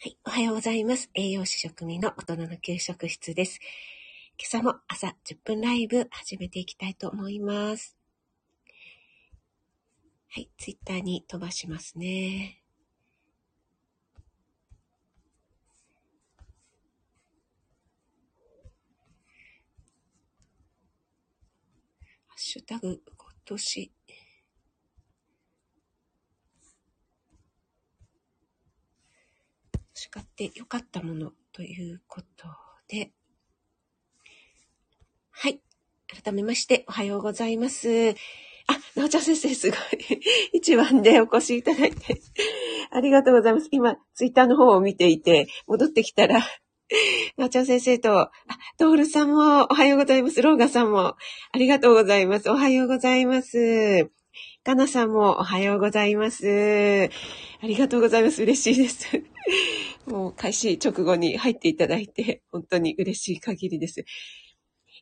はい。おはようございます。栄養士食味の大人の給食室です。今朝も朝10分ライブ始めていきたいと思います。はい。ツイッターに飛ばしますね。ハッシュタグ今年叱って良かったものということで、はい。改めまして、おはようございます。あ、なおちゃん先生、すごい。一番でお越しいただいて、ありがとうございます。今、ツイッターの方を見ていて、戻ってきたら、なおちゃん先生と、あ、トールさんもおはようございます。ローガさんもありがとうございます。おはようございます。かなさんもおはようございます。ありがとうございます。嬉しいです。もう開始直後に入っていただいて、本当に嬉しい限りです。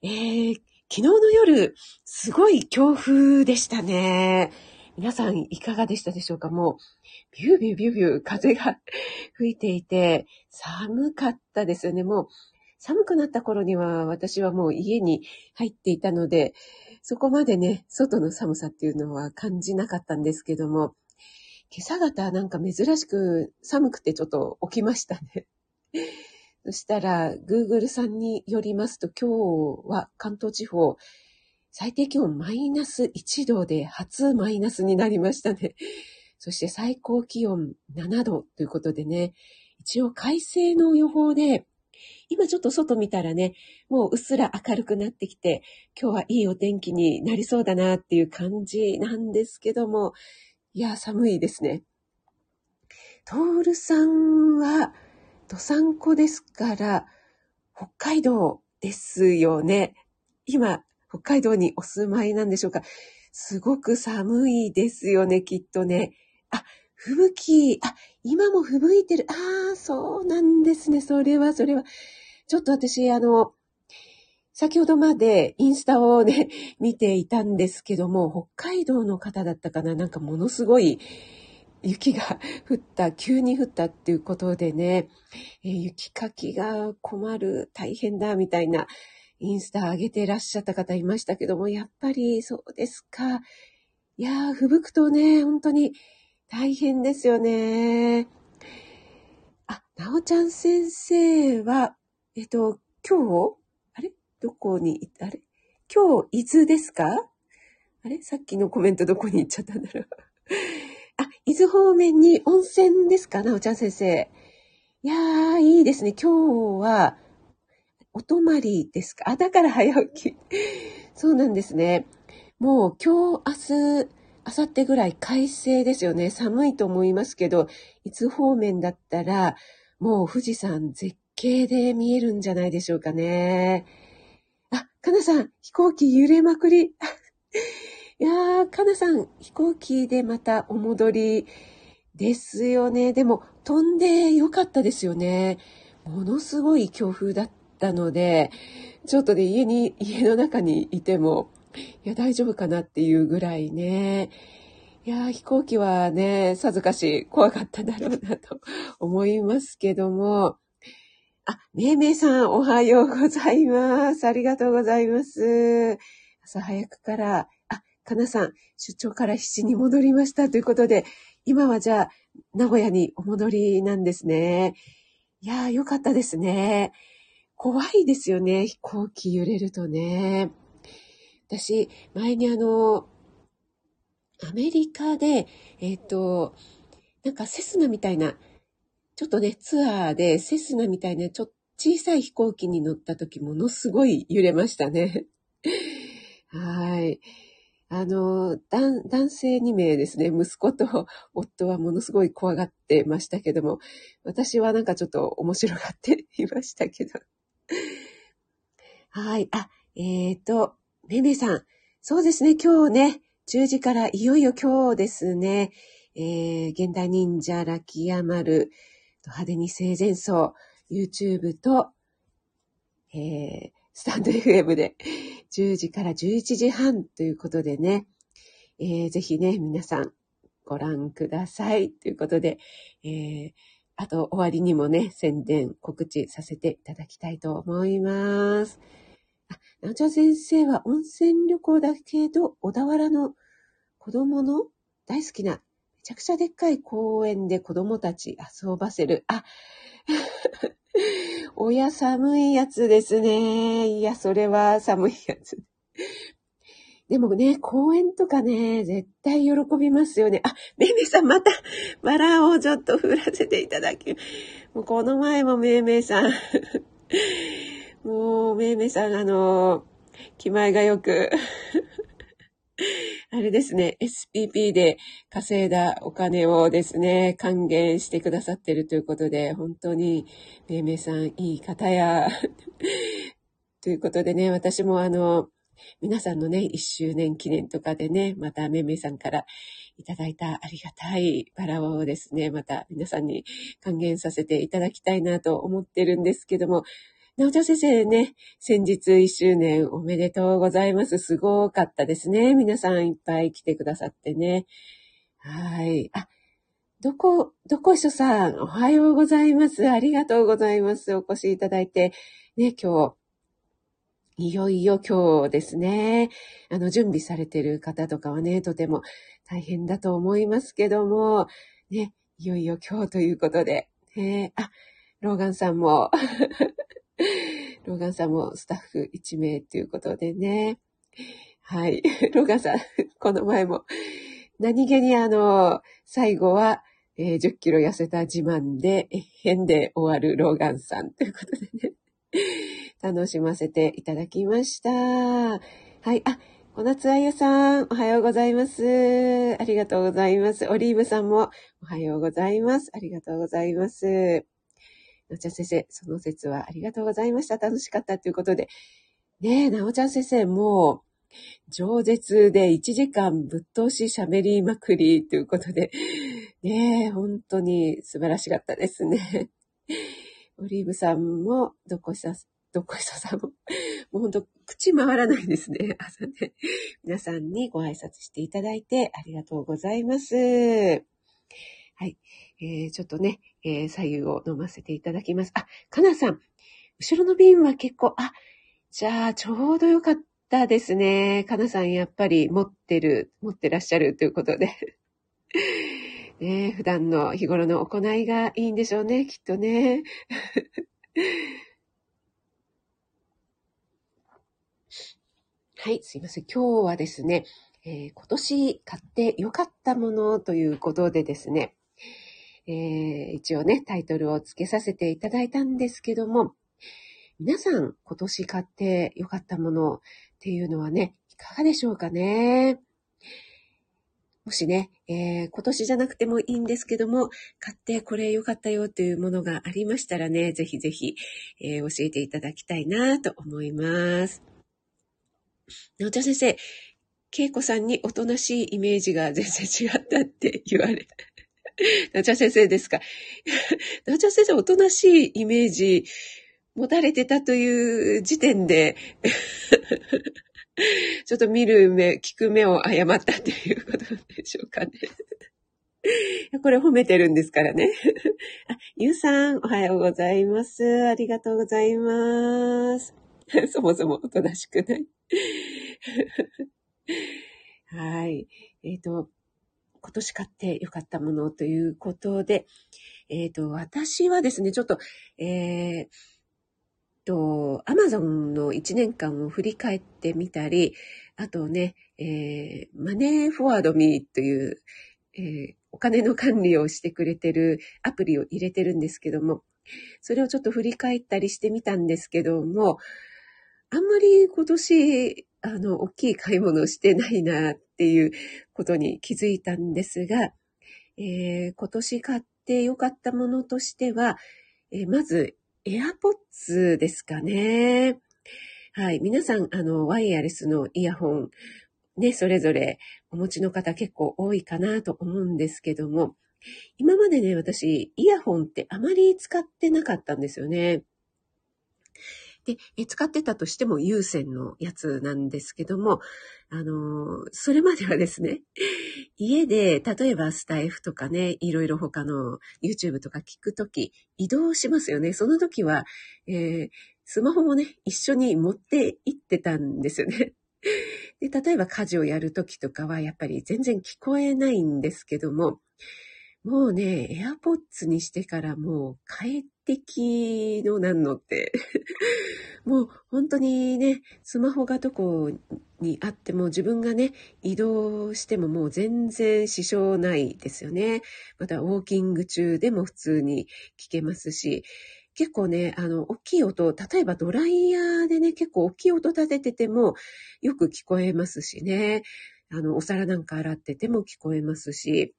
えー、昨日の夜、すごい強風でしたね。皆さんいかがでしたでしょうか？もう、ビュービュービュービュー風が吹いていて、寒かったですよね。もう、寒くなった頃には私はもう家に入っていたので、そこまでね、外の寒さっていうのは感じなかったんですけども、今朝方なんか珍しく寒くてちょっと起きましたね。そしたら、Google さんによりますと、今日は関東地方、最低気温マイナス1度で初マイナスになりましたね。そして最高気温7度ということでね、一応快晴の予報で、今ちょっと外見たらね、もううっすら明るくなってきて、今日はいいお天気になりそうだなっていう感じなんですけども、いや、寒いですね。トールさんは、ドサンコですから、北海道ですよね。今、北海道にお住まいなんでしょうか。すごく寒いですよね、きっとね。あ、吹雪。あ、今も吹雪いてる。ああ、そうなんですね。それは、それは。ちょっと私、あの、先ほどまでインスタをね、見ていたんですけども、北海道の方だったかななんかものすごい雪が 降った、急に降ったっていうことでね、え雪かきが困る、大変だ、みたいなインスタ上げてらっしゃった方いましたけども、やっぱりそうですか。いやー、吹雪くとね、本当に大変ですよね。あ、なおちゃん先生は、えっと、今日、どこに、あれ？今日、伊豆ですか？あれ？さっきのコメントどこに行っちゃったんだろう。あ、伊豆方面に温泉ですかなおちゃん先生。いやー、いいですね。今日は、お泊まりですか？あ、だから早起き。そうなんですね。もう今日、明日、明後日ぐらい快晴ですよね。寒いと思いますけど、いつ方面だったら、もう富士山絶景で見えるんじゃないでしょうかね。あ、かなさん、飛行機揺れまくり。いやー、かなさん、飛行機でまたお戻りですよね。でも、飛んでよかったですよね。ものすごい強風だったので、ちょっとで家に、家の中にいても、いや、大丈夫かなっていうぐらいね。いやー、飛行機はね、さぞかし怖かっただろうなと思いますけども。あ、めいめいさん、おはようございます。ありがとうございます。朝早くから、あ、かなさん、出張から七に戻りましたということで、今はじゃあ、名古屋にお戻りなんですね。いやー、よかったですね。怖いですよね、飛行機揺れるとね。私、前にあの、アメリカで、えっ、ー、と、なんかセスナみたいな、ちょっとね、ツアーでセスナみたいなちょっと小さい飛行機に乗った時ものすごい揺れましたね。はい。あの、男性2名ですね、息子と夫はものすごい怖がってましたけども、私はなんかちょっと面白がっていましたけど。はい。あ、えっ、ー、と、めめさん。そうですね、今日ね、10時からいよいよ今日ですね、えー、現代忍者ラキヤマル、派手に生前奏、YouTube と、えー、スタンド FM で10時から11時半ということでね、えー、ぜひね、皆さんご覧ください。ということで、えー、あと終わりにもね、宣伝、告知させていただきたいと思います。あ、なおちゃ先生は温泉旅行だけど、小田原の子供の大好きな、ちゃくちゃでっかい公園で子供たち遊ばせる。あ、親寒いやつですね。いや、それは寒いやつ。でもね、公園とかね、絶対喜びますよね。あ、めいめいさんまた、バラをちょっと振らせていただき、もうこの前もめいめいさん、もうめいめいさんあの、気前がよく、あれですね、SPP で稼いだお金をですね、還元してくださってるということで、本当に、めいめいさんいい方や、ということでね、私もあの、皆さんのね、一周年記念とかでね、まためいめいさんからいただいたありがたいバラをですね、また皆さんに還元させていただきたいなと思ってるんですけども、なおちゃん先生ね、先日一周年おめでとうございます。すごかったですね。皆さんいっぱい来てくださってね。はい。あ、どこ、どこしょさん、おはようございます。ありがとうございます。お越しいただいて。ね、今日、いよいよ今日ですね。あの、準備されてる方とかはね、とても大変だと思いますけども、ね、いよいよ今日ということで、ね、あ、ローガンさんも ローガンさんもスタッフ1名ということでね。はい。ローガンさん、この前も、何気にあの、最後は、えー、10キロ痩せた自慢で、変で終わるローガンさんということでね。楽しませていただきました。はい。あ、小夏あゆさん、おはようございます。ありがとうございます。オリーブさんも、おはようございます。ありがとうございます。なおちゃん先生、その説はありがとうございました。楽しかったということで。ねえ、なおちゃん先生、もう、饒舌で1時間ぶっ通し喋りまくりということで、ねえ、本当に素晴らしかったですね。オリーブさんも、どこさ、どこささんも、もうほんと、口回らないですね。朝ね。皆さんにご挨拶していただいてありがとうございます。はい。えー、ちょっとね、えー、左右を飲ませていただきます。あ、かなさん。後ろの瓶は結構、あ、じゃあ、ちょうどよかったですね。かなさん、やっぱり持ってる、持ってらっしゃるということで。ね普段の日頃の行いがいいんでしょうね、きっとね。はい、すいません。今日はですね、えー、今年買って良かったものということでですね、えー、一応ね、タイトルを付けさせていただいたんですけども、皆さん今年買って良かったものっていうのはね、いかがでしょうかね？もしね、えー、今年じゃなくてもいいんですけども、買ってこれ良かったよというものがありましたらね、ぜひぜひ、えー、教えていただきたいなと思います。なおちゃん先生、恵子さんにおとなしいイメージが全然違ったって言われ。なちゃ先生ですか。なちゃ先生、おとなしいイメージ持たれてたという時点で ちょっと見る目、聞く目を誤ったっていうことでしょうかね。これ褒めてるんですからね。あ、ゆうさん、おはようございます。ありがとうございます。そもそもおとなしくない。はい。えっ、ー、と、今年買ってよかったものということで、えっ、ー、と、私はですね、ちょっと、えー、と、アマゾンの1年間を振り返ってみたり、あとね、えー、マネーフォワードミーという、えー、お金の管理をしてくれてるアプリを入れてるんですけども、それをちょっと振り返ったりしてみたんですけども、あんまり今年、あの、大きい買い物をしてないなっていうことに気づいたんですが、えー、今年買って良かったものとしては、えー、まずエアポッツですかね。はい。皆さん、あの、ワイヤレスのイヤホン、ね、それぞれお持ちの方結構多いかなと思うんですけども、今までね、私、イヤホンってあまり使ってなかったんですよね。で、使ってたとしても有線のやつなんですけども、あの、それまではですね、家で、例えばスタイフとかね、いろいろ他の YouTube とか聞くとき、移動しますよね。その時は、えー、スマホもね、一緒に持って行ってたんですよね。で、例えば家事をやるときとかは、やっぱり全然聞こえないんですけども、もうね、AirPods にしてからもう快適のなんのって もう本当にね、スマホがどこにあっても自分がね、移動してももう全然支障ないですよね。またウォーキング中でも普通に聞けますし、結構ね、あの、大きい音、例えばドライヤーでね、結構大きい音立てててもよく聞こえますしね。あの、お皿なんか洗ってても聞こえますし、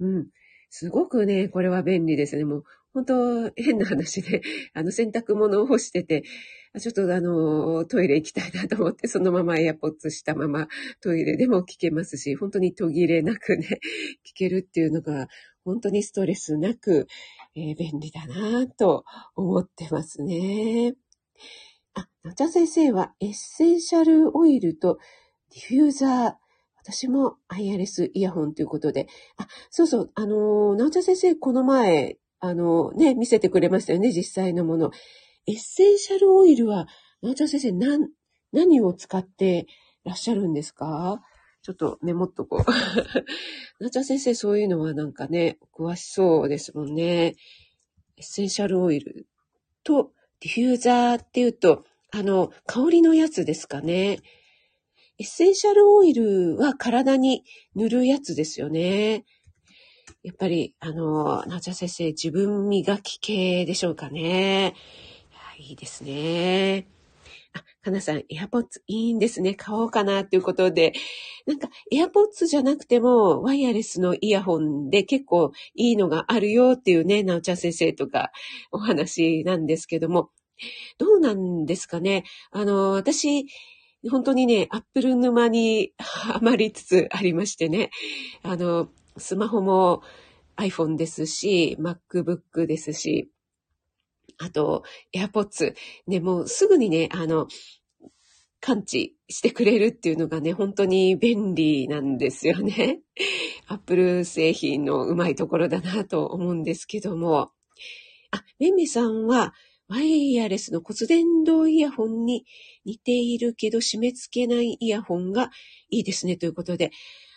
うん。すごくね、これは便利ですね。もう、本当変な話で、あの、洗濯物を干してて、ちょっとあの、トイレ行きたいなと思って、そのままエアポッツしたままトイレでも聞けますし、本当に途切れなくね、聞けるっていうのが、本当にストレスなく、えー、便利だなと思ってますね。あ、なおちゃん先生はエッセンシャルオイルとディフューザー、私も IRS イヤホンということで、あ、そうそう、あの、なおちゃん先生、この前、あの、ね、見せてくれましたよね、実際のもの。エッセンシャルオイルは、なおちゃん先生、何、何を使ってらっしゃるんですか？ちょっとメモっとこう。なおちゃん先生、そういうのはなんかね、詳しそうですもんね。エッセンシャルオイルとディフューザーっていうと、あの、香りのやつですかね。エッセンシャルオイルは体に塗るやつですよね。やっぱり、あの、なおちゃん先生、自分磨き系でしょうかね。いいですね。あ、かなさん、エアポッツいいんですね。買おうかなっていうことで。なんか、エアポッツじゃなくても、ワイヤレスのイヤホンで結構いいのがあるよっていうね、なおちゃん先生とかお話なんですけども。どうなんですかね。あの、私、本当にね、アップル沼にはまりつつありましてね。あの、スマホも iPhone ですし、MacBook ですし、あと、AirPods。ね、もうすぐにね、あの、感知してくれるっていうのがね、本当に便利なんですよね。アップル製品のうまいところだなと思うんですけども。あ、メンさんは、ワイヤレスの骨伝導イヤホンに似ているけど締め付けないイヤホンがいいですねということで。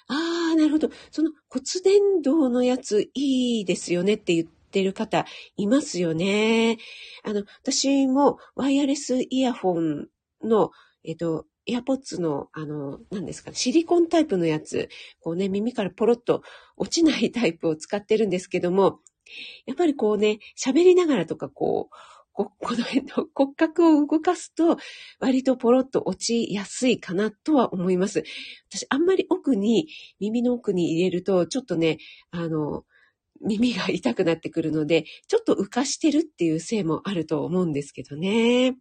ああ、なるほど。その骨伝導のやついいですよねって言ってる方いますよね。あの、私もワイヤレスイヤホンの、えっと、エアポッツの、あの、何ですか、シリコンタイプのやつ、こうね、耳からポロッと落ちないタイプを使ってるんですけども、やっぱりこうね、喋りながらとかこう、この辺の 骨格を動かすと、割とポロッと落ちやすいかなとは思います。私、あんまり奥に、耳の奥に入れると、ちょっとね、あの、耳が痛くなってくるので、ちょっと浮かしてるっていうせいもあると思うんですけどね。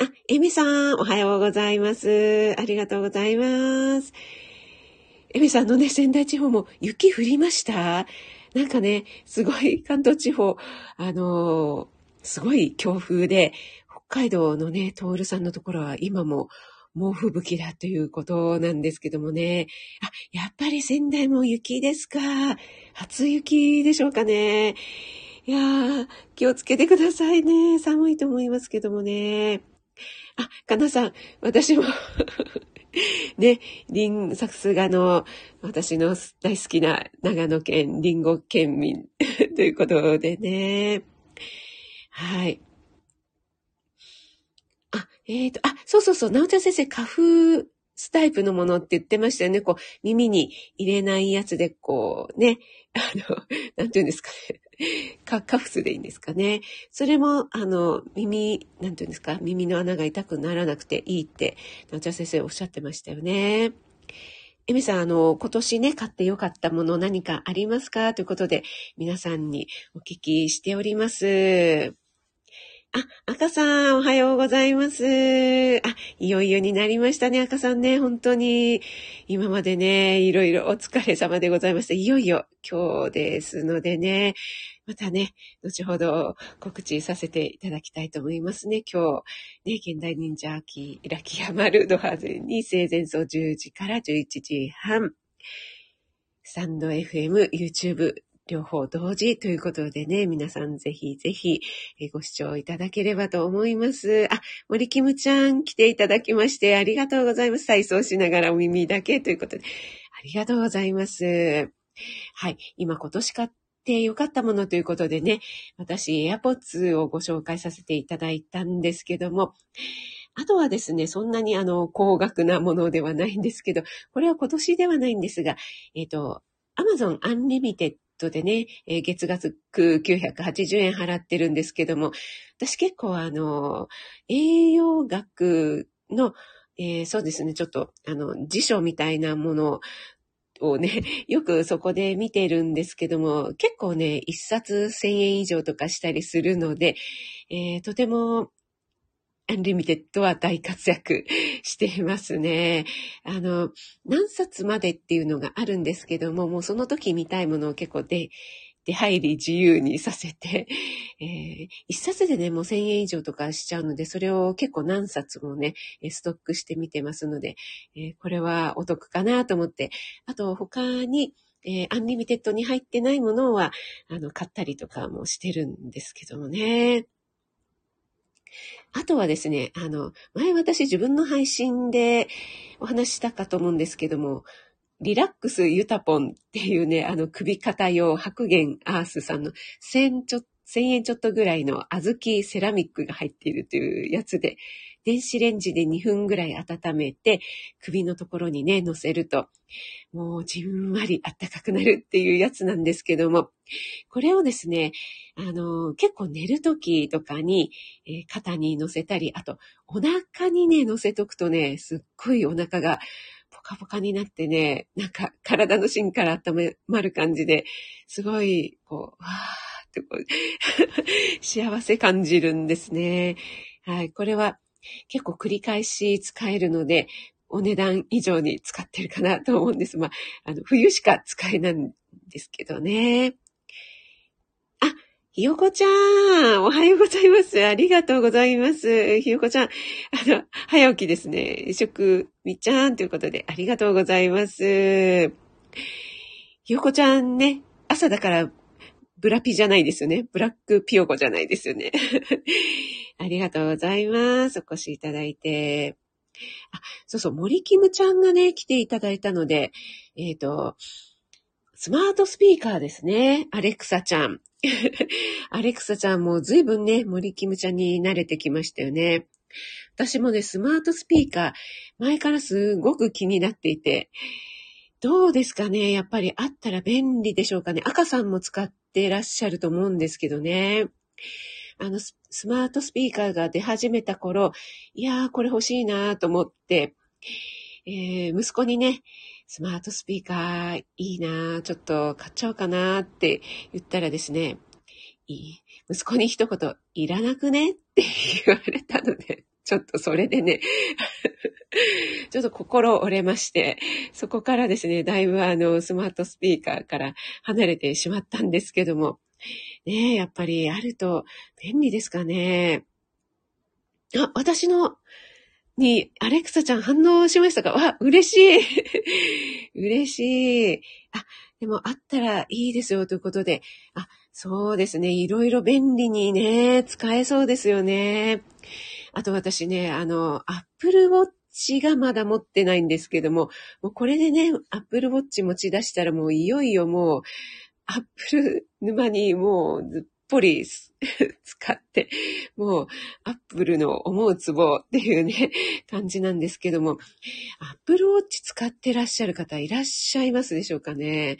あ、エミさん、おはようございます。ありがとうございます。エミさんのね、仙台地方も雪降りました？なんかね、すごい関東地方、あのすごい強風で、北海道のね、トールさんのところは今も猛吹雪だということなんですけどもね。あ、やっぱり仙台も雪ですか。初雪でしょうかね。いやー、気をつけてくださいね。寒いと思いますけどもね。あ、かなさん、私も ね、リン、さすがの、私の大好きな長野県リンゴ県民 ということでね。はい。あ、えっ、ー、と、あ、そうそうそう、なおちゃん先生、花粉スタイプのものって言ってましたよね。こう、耳に入れないやつで、こう、ね、あの、なんて言うんですかね。カカフスでいいんですかね。それも、あの、耳、なんて言うんですか、耳の穴が痛くならなくていいって、なおちゃん先生おっしゃってましたよね。エミさん、あの、今年ね、買ってよかったもの何かありますか？ということで、皆さんにお聞きしております。あ、赤さん、おはようございます。あ、いよいよになりましたね、赤さんね。本当に、今までね、いろいろお疲れ様でございました。いよいよ今日ですのでね、またね、後ほど告知させていただきたいと思いますね。今日、ね、現代忍者秋、ラキヤマルドハゼに生前奏10時から11時半。スタンド FM、YouTube、両方同時ということでね、皆さんぜひぜひご視聴いただければと思います。あ、森キムちゃん来ていただきましてありがとうございます。再送しながらお耳だけということで、ありがとうございます。はい。今今年買ってよかったものということでね、私 AirPods をご紹介させていただいたんですけども、あとはですね、そんなにあの、高額なものではないんですけど、これは今年ではないんですが、えっ、ー、と、Amazon Unlimited でね、えー、月額980円払ってるんですけども、私結構あの、栄養学の、えー、そうですね、ちょっと、あの、辞書みたいなものをね、よくそこで見てるんですけども、結構ね、一冊千円以上とかしたりするので、えー、とてもアンリミテッドは大活躍していますね。あの、何冊までっていうのがあるんですけども、もうその時見たいものを結構で、出入り自由にさせて、えー、一冊でね、もう1000円以上とかしちゃうので、それを結構何冊もね、ストックしてみてますので、えー、これはお得かなと思って、あと他に、えー、アンリミテッドに入ってないものは、あの、買ったりとかもしてるんですけどもね。あとはですね、あの、前私自分の配信でお話したかと思うんですけども、リラックスユタポンっていうね、あの首肩用白玄アースさんの1000ちょ1000円ちょっとぐらいの小豆セラミックが入っているというやつで、電子レンジで2分ぐらい温めて、首のところにね、乗せると、もうじんわり暖かくなるっていうやつなんですけども、これをですね、あの、結構寝るときとかに、えー、肩に乗せたり、あと、お腹にね、乗せとくとね、すっごいお腹がポカポカになってね、なんか体の芯から温まる感じで、すごい、こう、わーって 幸せ感じるんですね。はい、これは結構繰り返し使えるので、お値段以上に使ってるかなと思うんです。まあ、あの、冬しか使えないんですけどね。あ、ひよこちゃん、おはようございます。ありがとうございます。ひよこちゃん、あの、早起きですね。食みっちゃんということで、ありがとうございます。ひよこちゃんね、朝だからブラピじゃないですよね。ブラックピオコじゃないですよね。ありがとうございます。お越しいただいて。あ、そうそう、森キムちゃんがね、来ていただいたので、えっ、ー、と、スマートスピーカーですね。アレクサちゃん。アレクサちゃんも随分ね、森キムちゃんに慣れてきましたよね。私もね、スマートスピーカー、前からすごく気になっていて、どうですかね？やっぱりあったら便利でしょうかね？赤さんも使ってらっしゃると思うんですけどね。あのス、スマートスピーカーが出始めた頃、いやー、これ欲しいなと思って、えー、息子にね、スマートスピーカーいいなちょっと買っちゃおうかなって言ったらですね、いい？息子に一言、いらなくねって言われたので、ちょっとそれでね ちょっと心折れまして、そこからですね、だいぶあの、スマートスピーカーから離れてしまったんですけども、ねえ、やっぱりあると便利ですかね。あ、私の、に、アレクサちゃん反応しましたか？わ、嬉しい 嬉しい。あ、でもあったらいいですよということで、あ、そうですね。いろいろ便利にね、使えそうですよね。あと私ね、あの、Apple Watch がまだ持ってないんですけども、もうこれでね、Apple Watch 持ち出したらもういよいよもう、Apple 沼にもうずっぽり 使って、もう、アップルの思うツボっていうね、感じなんですけども、アップルウォッチ使ってらっしゃる方いらっしゃいますでしょうかね。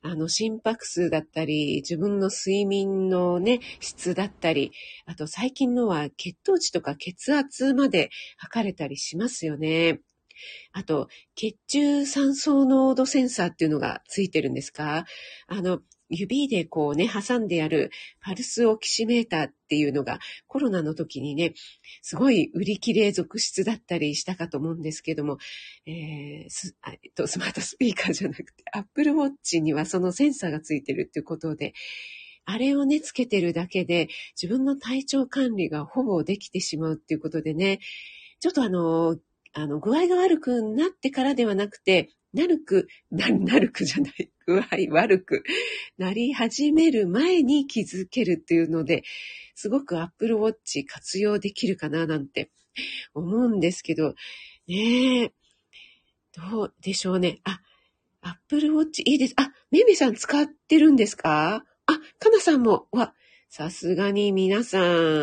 あの、心拍数だったり、自分の睡眠のね、質だったり、あと最近のは血糖値とか血圧まで測れたりしますよね。あと、血中酸素濃度センサーっていうのがついてるんですか？あの、指でこうね、挟んでやるパルスオキシメーターっていうのがコロナの時にね、すごい売り切れ続出だったりしたかと思うんですけども、えー、スえと、スマートスピーカーじゃなくて、アップルウォッチにはそのセンサーがついてるっていうことで、あれをね、つけてるだけで自分の体調管理がほぼできてしまうっていうことでね、ちょっとあの、あの、具合が悪くなってからではなくて、なるく、な、なるくじゃない、具合悪くなり始める前に気づけるっていうので、すごく Apple Watch 活用できるかななんて思うんですけど、ねえ、どうでしょうね。あ、Apple Watch いいです。あ、めめさん使ってるんですか？あ、かなさんも、わ、さすがに皆さ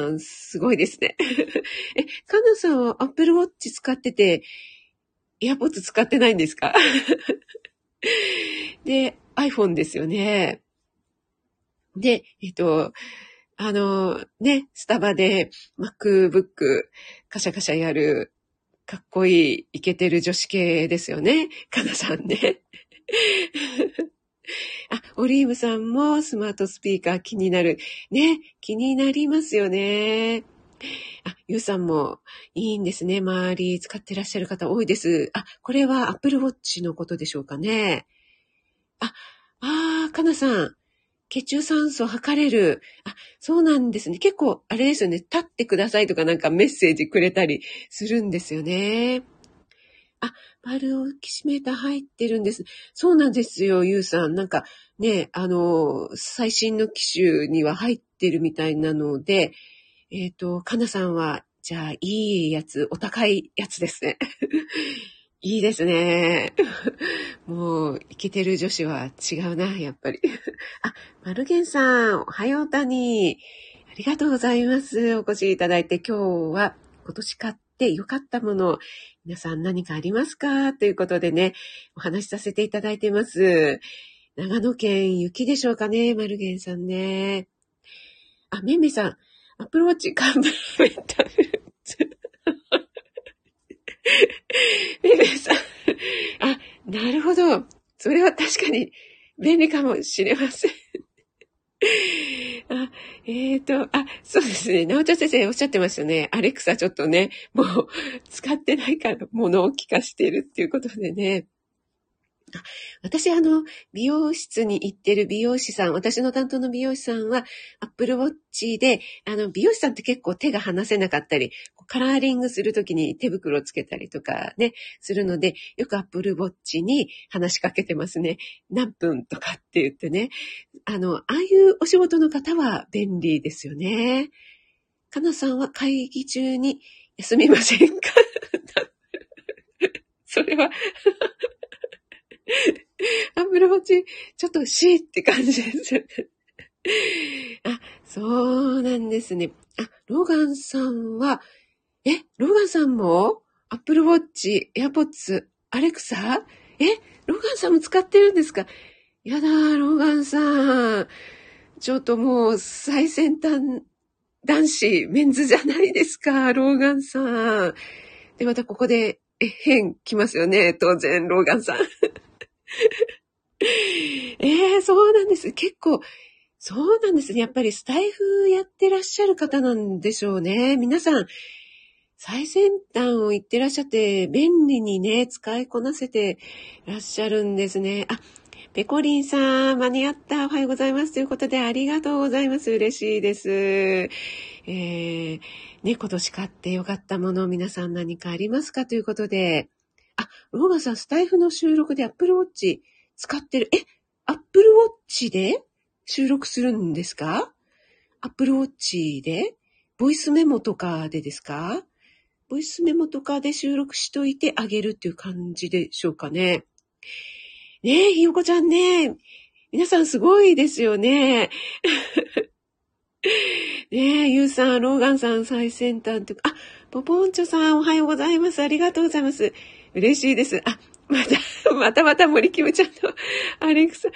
ん、すごいですね。え、かなさんは Apple Watch 使ってて、AirPods 使ってないんですか？で、iPhone ですよね。で、えっと、あの、ね、スタバで MacBook カシャカシャやる、かっこいい、イケてる女子系ですよね。かなさんね。あ、オリーブさんもスマートスピーカー気になる。ね、気になりますよね。あ、ゆうさんもいいんですね。周り使ってらっしゃる方多いです。あ、これは Apple Watch のことでしょうかね。あ、あー、かなさん。血中酸素測れる。あ、そうなんですね。結構、あれですよね。立ってくださいとかなんかメッセージくれたりするんですよね。あ、バルオキシメーター入ってるんです。そうなんですよ、ゆうさん。なんかね、あの、最新の機種には入ってるみたいなので、えっ、ー、と、かなさんは、じゃあ、いいやつ、お高いやつですね。いいですね。もう、イケてる女子は違うな、やっぱり。あ、マルゲンさん、おはようたに。ありがとうございます。お越しいただいて、今日は今年買って良かったもの、皆さん何かありますか？ということでね、お話しさせていただいてます。長野県雪でしょうかね、マルゲンさんね。あ、めめさん、アプローチカンプメンタル。ベベさん。あ、なるほど。それは確かに便利かもしれません。えっ、ー、と、あ、そうですね。なおちゃん先生おっしゃってましたね。アレクサちょっとね、もう使ってないから物を聞かしてるっていうことでね。私、あの、美容室に行ってる美容師さん、私の担当の美容師さんは、アップルウォッチで、あの、美容師さんって結構手が離せなかったり、カラーリングするときに手袋をつけたりとかね、するので、よくアップルウォッチに話しかけてますね。何分とかって言ってね。あの、ああいうお仕事の方は便利ですよね。かなさんは会議中に休みませんか？それはアップルウォッチ、ちょっとシーって感じです。あ、そうなんですね。あ、ローガンさんは、え、ローガンさんもアップルウォッチ、エアポッツ、アレクサ？え、ローガンさんも使ってるんですか？やだローガンさん。ちょっともう最先端男子、メンズじゃないですか、ローガンさん。で、またここで、え、変来ますよね、当然、ローガンさん。え えー、そうなんです。結構、そうなんですね。やっぱりスタイフやってらっしゃる方なんでしょうね。皆さん、最先端を言ってらっしゃって、便利にね、使いこなせてらっしゃるんですね。あ、ペコリンさん、間に合った。おはようございます。ということで、ありがとうございます。嬉しいです。えー、ね、今年買ってよかったもの、皆さん何かありますか？ということで、あ、ローガンさん、スタイフの収録で Apple Watch 使ってる。え、Apple Watch で収録するんですか ?Apple Watch で？ボイスメモとかでですか？ボイスメモとかで収録しといてあげるっていう感じでしょうかね。ねえ、ひよこちゃんね。皆さんすごいですよね。ねえ、ゆうさん、ローガンさん最先端って、あ、ポポンチョさんおはようございます。ありがとうございます。嬉しいです。あ、また、またまた森キムちゃんのアレクサ。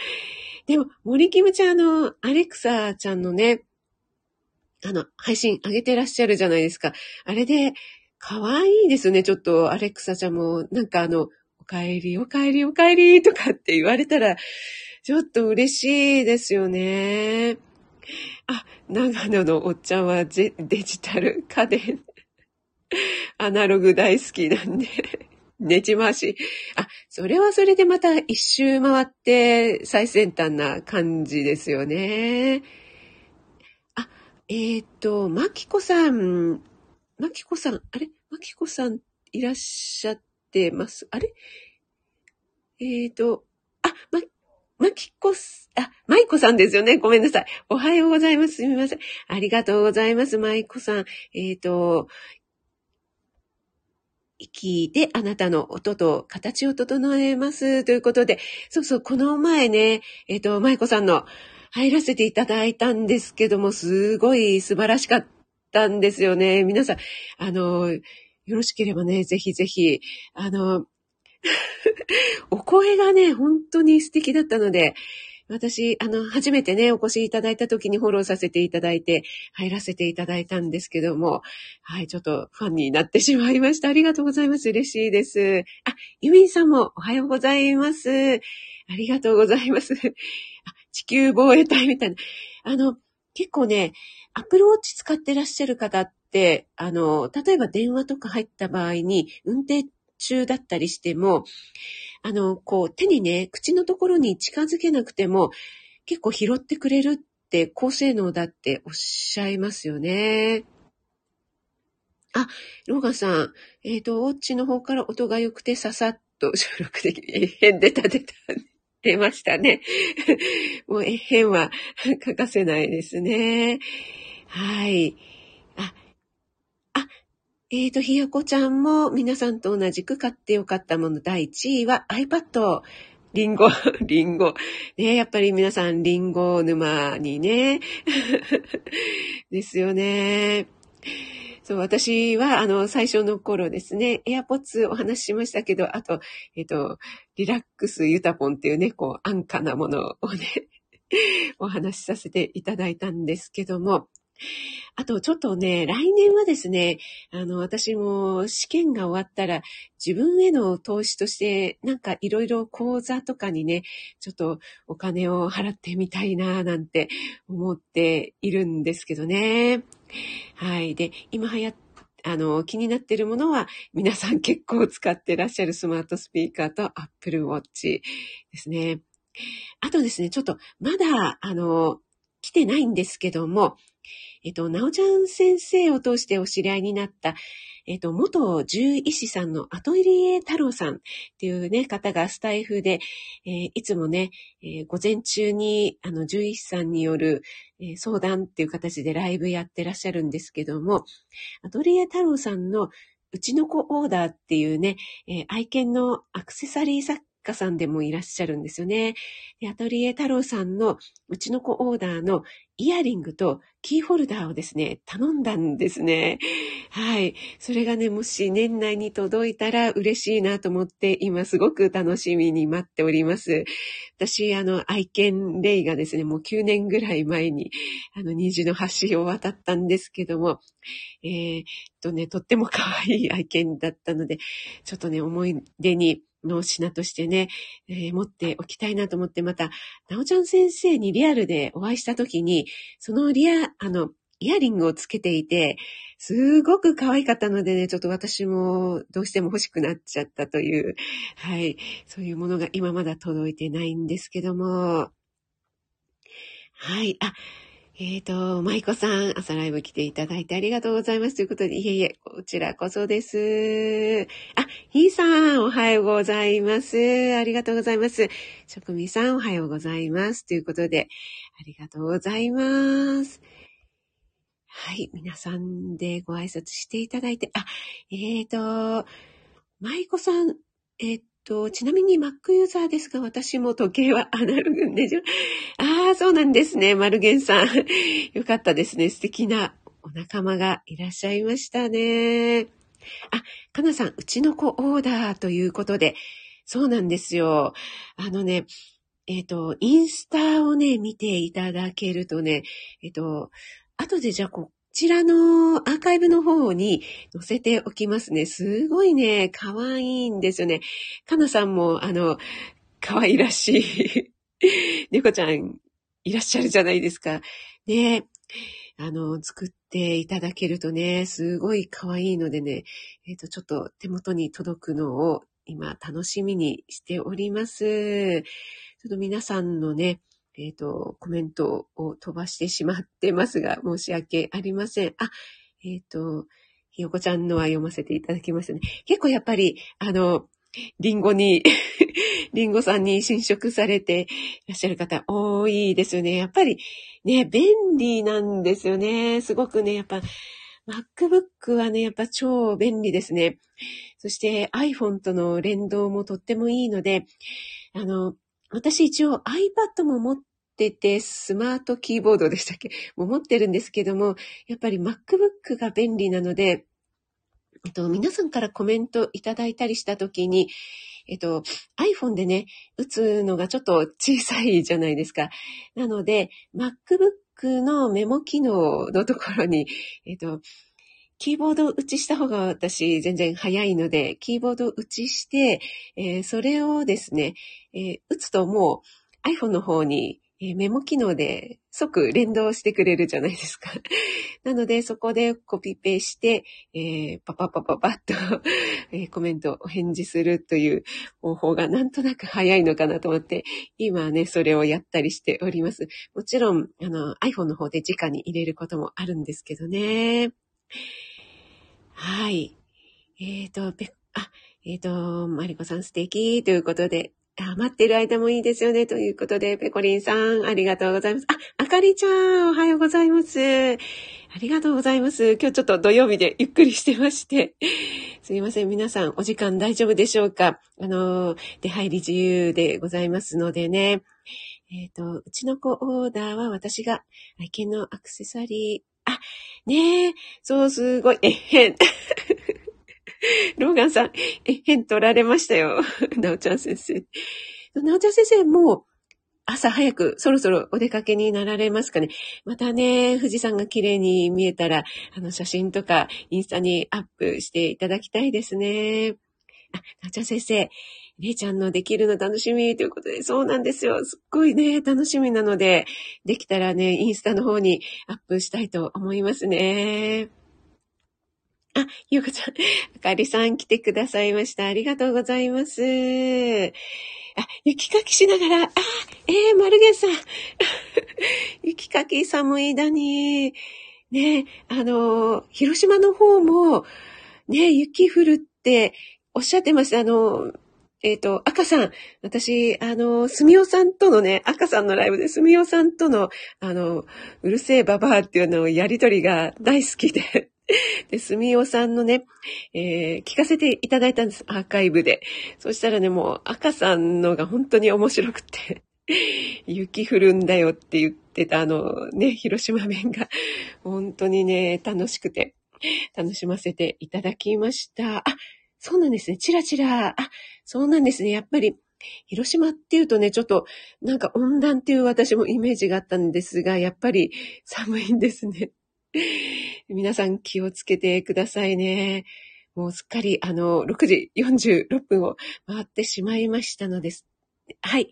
でも、森キムちゃんのアレクサちゃんのね、あの、配信上げてらっしゃるじゃないですか。あれで、可愛いですね。ちょっと、アレクサちゃんも、なんかあの、お帰り、お帰り、お帰りとかって言われたら、ちょっと嬉しいですよね。あ、長野のおっちゃんはデジタル家電、アナログ大好きなんでねじ回し。あ、それはそれでまた一周回って最先端な感じですよね。あ、えっ、ー、と、まきこさん、まきこさん、あれ？まきこさんいらっしゃってます？あれ？えっ、ー、と、あ、ま、まきこす、あ、まいこさんですよね。ごめんなさい。おはようございます。すみません。ありがとうございます。まいこさん。えっ、ー、と、息であなたの音と形を整えます。ということで、そうそう、この前ね、えっ、ー、と、まいこさんの入らせていただいたんですけども、すごい素晴らしかったんですよね。皆さん、あの、よろしければね、ぜひぜひ、あの、お声がね、本当に素敵だったので、私、あの、初めてね、お越しいただいた時にフォローさせていただいて、入らせていただいたんですけども、はい、ちょっとファンになってしまいました。ありがとうございます。嬉しいです。あ、ユミンさんもおはようございます。ありがとうございます。地球防衛隊みたいな。あの、結構ね、アプローチ使ってらっしゃる方って、あの、例えば電話とか入った場合に、運転中だったりしても、あの、こう手にね、口のところに近づけなくても結構拾ってくれるって高性能だっておっしゃいますよね。あ、ローガンさん、えっ、ー、と、ウォッチの方から音が良くてささっと収録でき、えへんで立てた、出ましたね。もうえへんは欠かせないですね。はい。えーと、ひよこちゃんも皆さんと同じく買ってよかったもの第1位は iPad。リンゴ、リンゴ。ね、やっぱり皆さんリンゴ沼にね。ですよね。そう、私は、あの、最初の頃ですね、エアポッツお話ししましたけど、あと、えっ、ー、と、リラックスユタポンっていうね、こう、安価なものをね、お話しさせていただいたんですけども、あと、ちょっとね、来年はですね、あの、私も試験が終わったら、自分への投資として、なんかいろいろ講座とかにね、ちょっとお金を払ってみたいな、なんて思っているんですけどね。はい。で、今流行って、あの、気になっているものは、皆さん結構使ってらっしゃるスマートスピーカーと Apple Watch ですね。あとですね、ちょっとまだ、あの、来てないんですけども、えっと、なおちゃん先生を通してお知り合いになった、えっと、元獣医師さんのアトリエ太郎さんっていうね、方がスタイフで、えー、いつもね、えー、午前中に、あの、獣医師さんによる、えー、相談っていう形でライブやってらっしゃるんですけども、アトリエ太郎さんのうちの子オーダーっていうね、え愛犬のアクセサリー作家さんでもいらっしゃるんですよね。アトリエ太郎さんのうちの子オーダーのイヤリングとキーホルダーをですね、頼んだんですね。はい。それがね、もし年内に届いたら嬉しいなと思って、今すごく楽しみに待っております。私、あの、愛犬レイがですね、もう9年ぐらい前に、あの、虹の橋を渡ったんですけども、えー、っとね、とっても可愛い愛犬だったので、ちょっとね、思い出に、の品としてね、えー、持っておきたいなと思って、また、なおちゃん先生にリアルでお会いしたときに、そのリア、あの、イヤリングをつけていて、すごく可愛かったのでね、ちょっと私もどうしても欲しくなっちゃったという、はい、そういうものが今まだ届いてないんですけども、はい、あ、えっ、ー、と、舞子さん、朝ライブ来ていただいてありがとうございます。ということで、いえいえ、こちらこそです。あ、ひーさん、おはようございます。ありがとうございます。職味さん、おはようございます。ということで、ありがとうございます。はい、皆さんでご挨拶していただいて、あ、えっ、ー、と、舞子さん、えっ、ー、と、ちなみに Mac ユーザーですが、私も時計はアナログでしょ？ああ、そうなんですね。マルゲンさん。よかったですね。素敵なお仲間がいらっしゃいましたね。あ、かなさん、うちの子オーダーということで、そうなんですよ。あのね、えっ、ー、と、インスタをね、見ていただけるとね、えっ、ー、と、後でじゃあこちらのアーカイブの方に載せておきますね。すごいね、可愛いんですよね。かなさんも、あの、可愛らしい 猫ちゃんいらっしゃるじゃないですか。ね。あの、作っていただけるとね、すごい可愛いのでね、えっ、ー、と、ちょっと手元に届くのを今楽しみにしております。ちょっと皆さんのね、えっ、ー、と、コメントを飛ばしてしまってますが、申し訳ありません。あ、えっ、ー、と、ひよこちゃんのは読ませていただきましたね。結構やっぱり、あの、リンゴに リンゴさんに侵食されていらっしゃる方多いですよね。やっぱりね、便利なんですよね。すごくね、やっぱ MacBook はね、やっぱ超便利ですね。そして iPhone との連動もとってもいいので、あの、私一応 iPad も持ってて、スマートキーボードでしたっけ？も持ってるんですけども、やっぱり MacBook が便利なので、えっと、皆さんからコメントいただいたりしたときに、えっと、iPhone でね、打つのがちょっと小さいじゃないですか。なので、MacBook のメモ機能のところに、えっと、キーボード打ちした方が私全然早いので、キーボード打ちして、えー、それをですね、えー、打つともう iPhone の方にメモ機能で即連動してくれるじゃないですか。なので、そこでコピペして、えー、パパパパパッとえ、コメントを返事するという方法がなんとなく早いのかなと思って、今ね、それをやったりしております。もちろん、あの、iPhone の方で直に入れることもあるんですけどね。はい。えっ、ー、と、あ、えっ、ー、と、マリコさん素敵ということで、待ってる間もいいですよね。ということで、ペコリンさん、ありがとうございます。あ、あかりちゃん、おはようございます。ありがとうございます。今日ちょっと土曜日でゆっくりしてまして。すいません。皆さん、お時間大丈夫でしょうか？あの、出入り自由でございますのでね。えっ、ー、と、うちの子オーダーは私が愛犬のアクセサリー、あ、ねえ、そう、すごい、えへん。ローガンさん、え、変取られましたよ。なおちゃん先生。なおちゃん先生も、朝早く、そろそろお出かけになられますかね。またね、富士山が綺麗に見えたら、あの、写真とか、インスタにアップしていただきたいですね。あ、なおちゃん先生、姉ちゃんのできるの楽しみということで、そうなんですよ。すっごいね、楽しみなので、できたらね、インスタの方にアップしたいと思いますね。あ、ゆうこちゃん、あかりさん来てくださいました。ありがとうございます。あ、雪かきしながら、あ、えー、丸源さん。雪かき寒いだに。ね、あの、広島の方も、ね、雪降るってっしゃってます。あの、えっ、ー、と、赤さん。私、あの、すみおさんとのね、赤さんのライブで、すみおさんとの、あの、うるせえババアっていうのをやりとりが大好きで、で、すみおさんのね、えー、聞かせていただいたんです、アーカイブで。そしたらね、もう赤さんのが本当に面白くて、雪降るんだよって言ってたあのね、広島弁が本当にね、楽しくて、楽しませていただきました。あ、そうなんですね。チラチラ。あ、そうなんですね。やっぱり、広島っていうとね、ちょっとなんか温暖っていう私もイメージがあったんですが、やっぱり寒いんですね。皆さん気をつけてくださいね。もうすっかりあの、6時46分を回ってしまいましたのです。はい。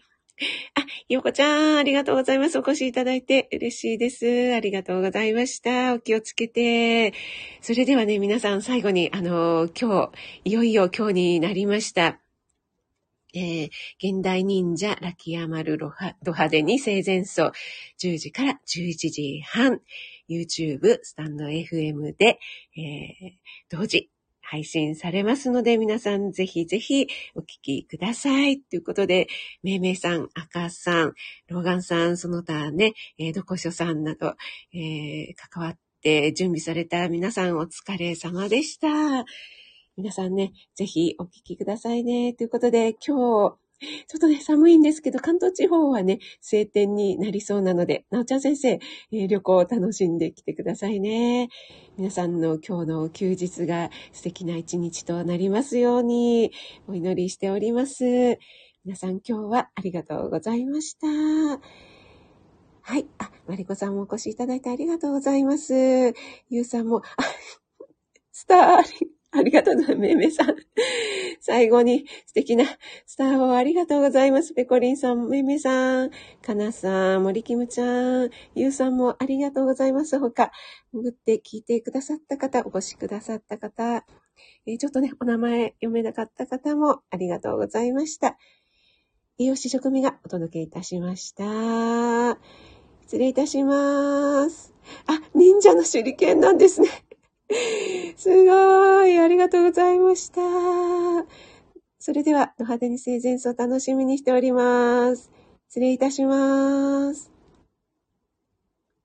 あ、よこちゃん、ありがとうございます。お越しいただいて嬉しいです。ありがとうございました。お気をつけて。それではね、皆さん最後に、あの、今日、いよいよ今日になりました。えー、現代忍者、ラキヤマルロハド派手に生前奏、10時から11時半。YouTube、スタンド FM で、えー、同時配信されますので、皆さんぜひぜひお聞きください。ということで、めいめいさん、赤さん、ローガンさん、その他ね、えー、どこしょさんなど、えー、関わって準備された皆さんお疲れ様でした。皆さんね、ぜひお聞きくださいね。ということで、今日、ちょっとね、寒いんですけど、関東地方はね、晴天になりそうなので、なおちゃん先生、えー、旅行を楽しんできてくださいね。皆さんの今日の休日が素敵な一日となりますように、お祈りしております。皆さん今日はありがとうございました。はい。あ、マリコさんもお越しいただいてありがとうございます。ゆうさんも、あ、スター、ありがとうございます。めいめいさん。最後に素敵なスターをありがとうございます。ペコリンさん、めいめいさん、かなさん、森キムちゃん、ゆうさんもありがとうございます。他、潜って聞いてくださった方、お越しくださった方、えー、ちょっとね、お名前読めなかった方もありがとうございました。栄養士食味がお届けいたしました。失礼いたします。あ、忍者の手裏剣なんですね。すごい。ありがとうございました。それでは、ド派手に生前奏楽しみにしております。失礼いたします。